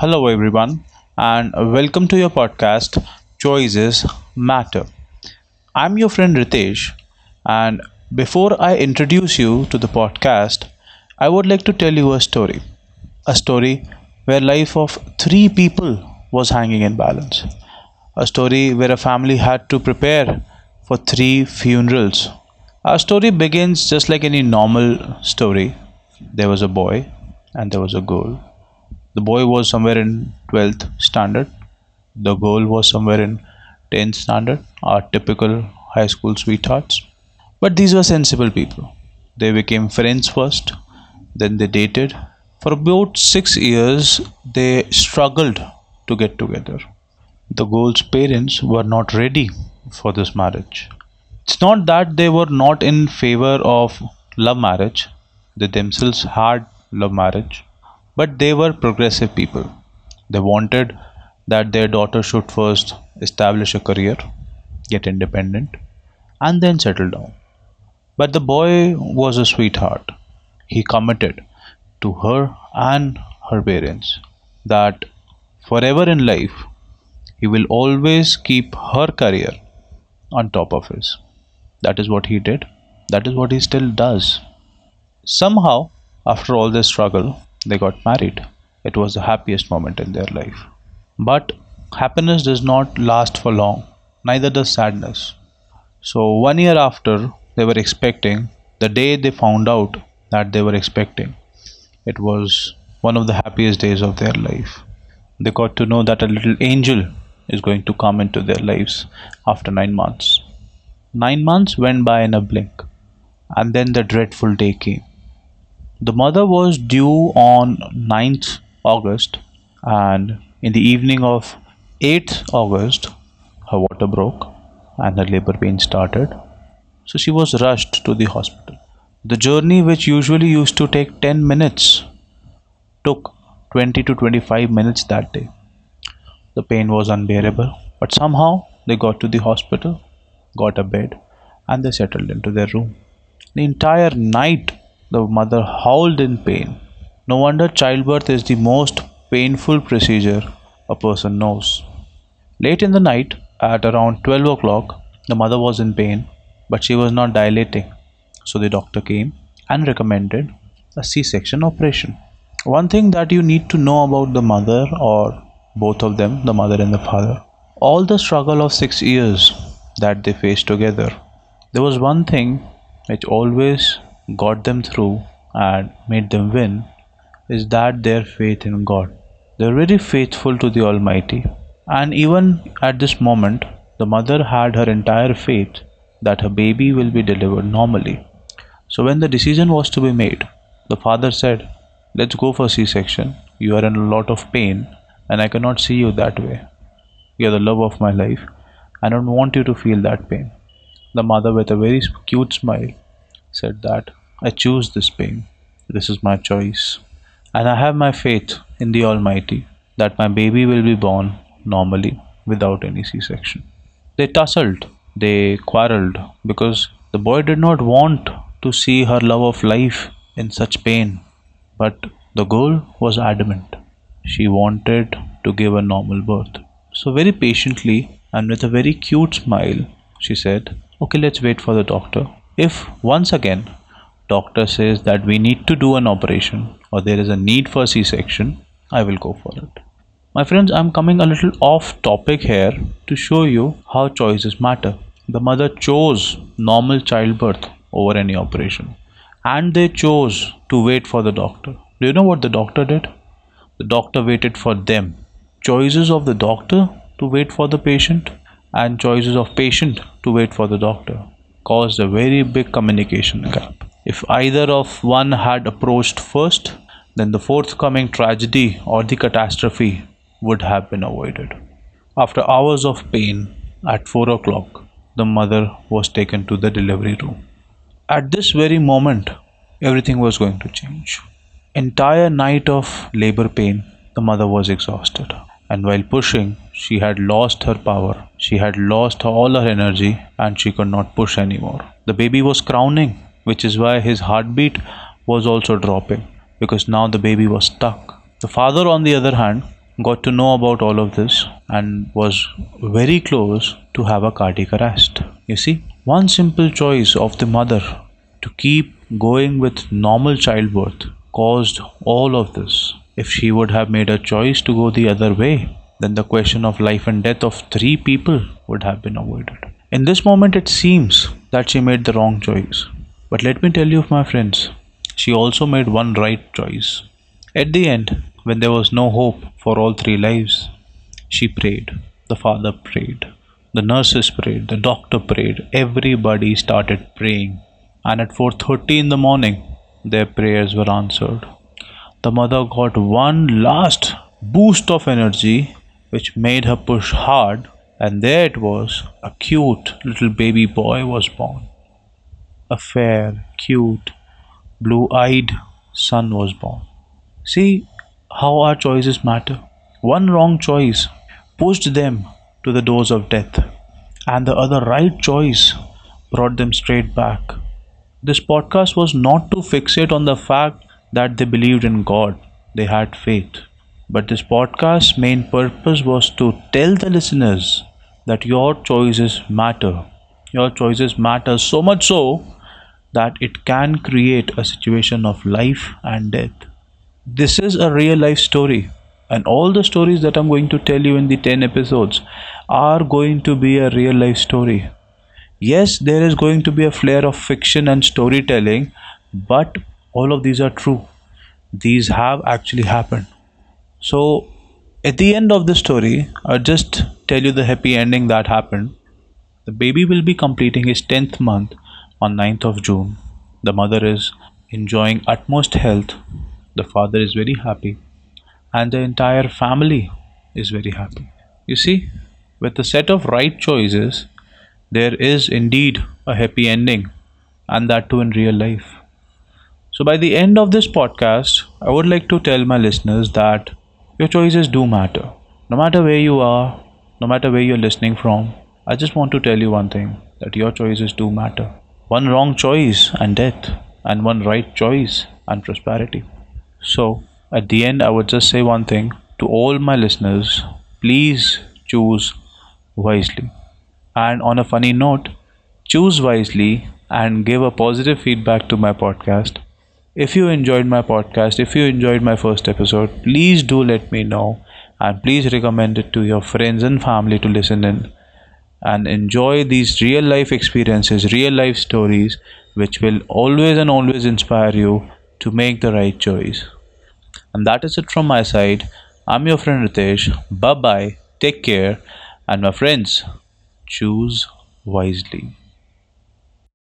Hello, everyone, and welcome to your podcast, Choices Matter. I'm your friend Ritesh, and before I introduce you to the podcast, I would like to tell you a story. A story where life of three people was hanging in balance. A story where a family had to prepare for three funerals. Our story begins just like any normal story. There was a boy and there was a girl the boy was somewhere in 12th standard. The girl was somewhere in 10th standard, our typical high school sweethearts. But these were sensible people. They became friends first, then they dated. For about six years, they struggled to get together. The girl's parents were not ready for this marriage. It's not that they were not in favor of love marriage, they themselves had love marriage but they were progressive people. They wanted that their daughter should first establish a career, get independent, and then settle down. But the boy was a sweetheart. He committed to her and her parents that forever in life he will always keep her career on top of his. That is what he did. That is what he still does. Somehow, after all this struggle, they got married. It was the happiest moment in their life. But happiness does not last for long, neither does sadness. So, one year after they were expecting, the day they found out that they were expecting, it was one of the happiest days of their life. They got to know that a little angel is going to come into their lives after nine months. Nine months went by in a blink, and then the dreadful day came. The mother was due on 9th August, and in the evening of 8th August, her water broke and her labor pain started. So she was rushed to the hospital. The journey, which usually used to take 10 minutes, took 20 to 25 minutes that day. The pain was unbearable, but somehow they got to the hospital, got a bed, and they settled into their room. The entire night the mother howled in pain. No wonder childbirth is the most painful procedure a person knows. Late in the night, at around 12 o'clock, the mother was in pain, but she was not dilating. So the doctor came and recommended a C section operation. One thing that you need to know about the mother, or both of them, the mother and the father, all the struggle of six years that they faced together, there was one thing which always got them through and made them win is that their faith in God. They're very faithful to the Almighty. And even at this moment, the mother had her entire faith that her baby will be delivered normally. So when the decision was to be made, the father said, Let's go for C section. You are in a lot of pain, and I cannot see you that way. You are the love of my life. I don't want you to feel that pain. The mother, with a very cute smile, said that I choose this pain. This is my choice. And I have my faith in the Almighty that my baby will be born normally without any C section. They tussled, they quarreled because the boy did not want to see her love of life in such pain. But the girl was adamant. She wanted to give a normal birth. So, very patiently and with a very cute smile, she said, Okay, let's wait for the doctor. If once again doctor says that we need to do an operation or there is a need for c-section i will go for it. My friends i'm coming a little off topic here to show you how choices matter. The mother chose normal childbirth over any operation and they chose to wait for the doctor. Do you know what the doctor did? The doctor waited for them. Choices of the doctor to wait for the patient and choices of patient to wait for the doctor caused a very big communication gap if either of one had approached first, then the forthcoming tragedy or the catastrophe would have been avoided. After hours of pain, at 4 o'clock, the mother was taken to the delivery room. At this very moment, everything was going to change. Entire night of labor pain, the mother was exhausted. And while pushing, she had lost her power. She had lost all her energy and she could not push anymore. The baby was crowning which is why his heartbeat was also dropping because now the baby was stuck. The father, on the other hand, got to know about all of this and was very close to have a cardiac arrest. You see, one simple choice of the mother to keep going with normal childbirth caused all of this. If she would have made a choice to go the other way, then the question of life and death of three people would have been avoided. In this moment, it seems that she made the wrong choice. But let me tell you, my friends, she also made one right choice. At the end, when there was no hope for all three lives, she prayed. The father prayed. The nurses prayed. The doctor prayed. Everybody started praying. And at 4:30 in the morning, their prayers were answered. The mother got one last boost of energy which made her push hard, and there it was a cute little baby boy was born. A fair, cute, blue eyed son was born. See how our choices matter. One wrong choice pushed them to the doors of death, and the other right choice brought them straight back. This podcast was not to fixate on the fact that they believed in God, they had faith. But this podcast's main purpose was to tell the listeners that your choices matter. Your choices matter so much so that it can create a situation of life and death. This is a real life story, and all the stories that I'm going to tell you in the 10 episodes are going to be a real life story. Yes, there is going to be a flair of fiction and storytelling, but all of these are true. These have actually happened. So, at the end of the story, I'll just tell you the happy ending that happened. The baby will be completing his 10th month on 9th of June. The mother is enjoying utmost health. The father is very happy. And the entire family is very happy. You see, with a set of right choices, there is indeed a happy ending, and that too in real life. So, by the end of this podcast, I would like to tell my listeners that your choices do matter. No matter where you are, no matter where you're listening from, I just want to tell you one thing that your choices do matter. One wrong choice and death, and one right choice and prosperity. So, at the end, I would just say one thing to all my listeners please choose wisely. And on a funny note, choose wisely and give a positive feedback to my podcast if you enjoyed my podcast, if you enjoyed my first episode, please do let me know and please recommend it to your friends and family to listen in and enjoy these real life experiences, real life stories, which will always and always inspire you to make the right choice. And that is it from my side. I'm your friend Ritesh. Bye bye, take care, and my friends, choose wisely.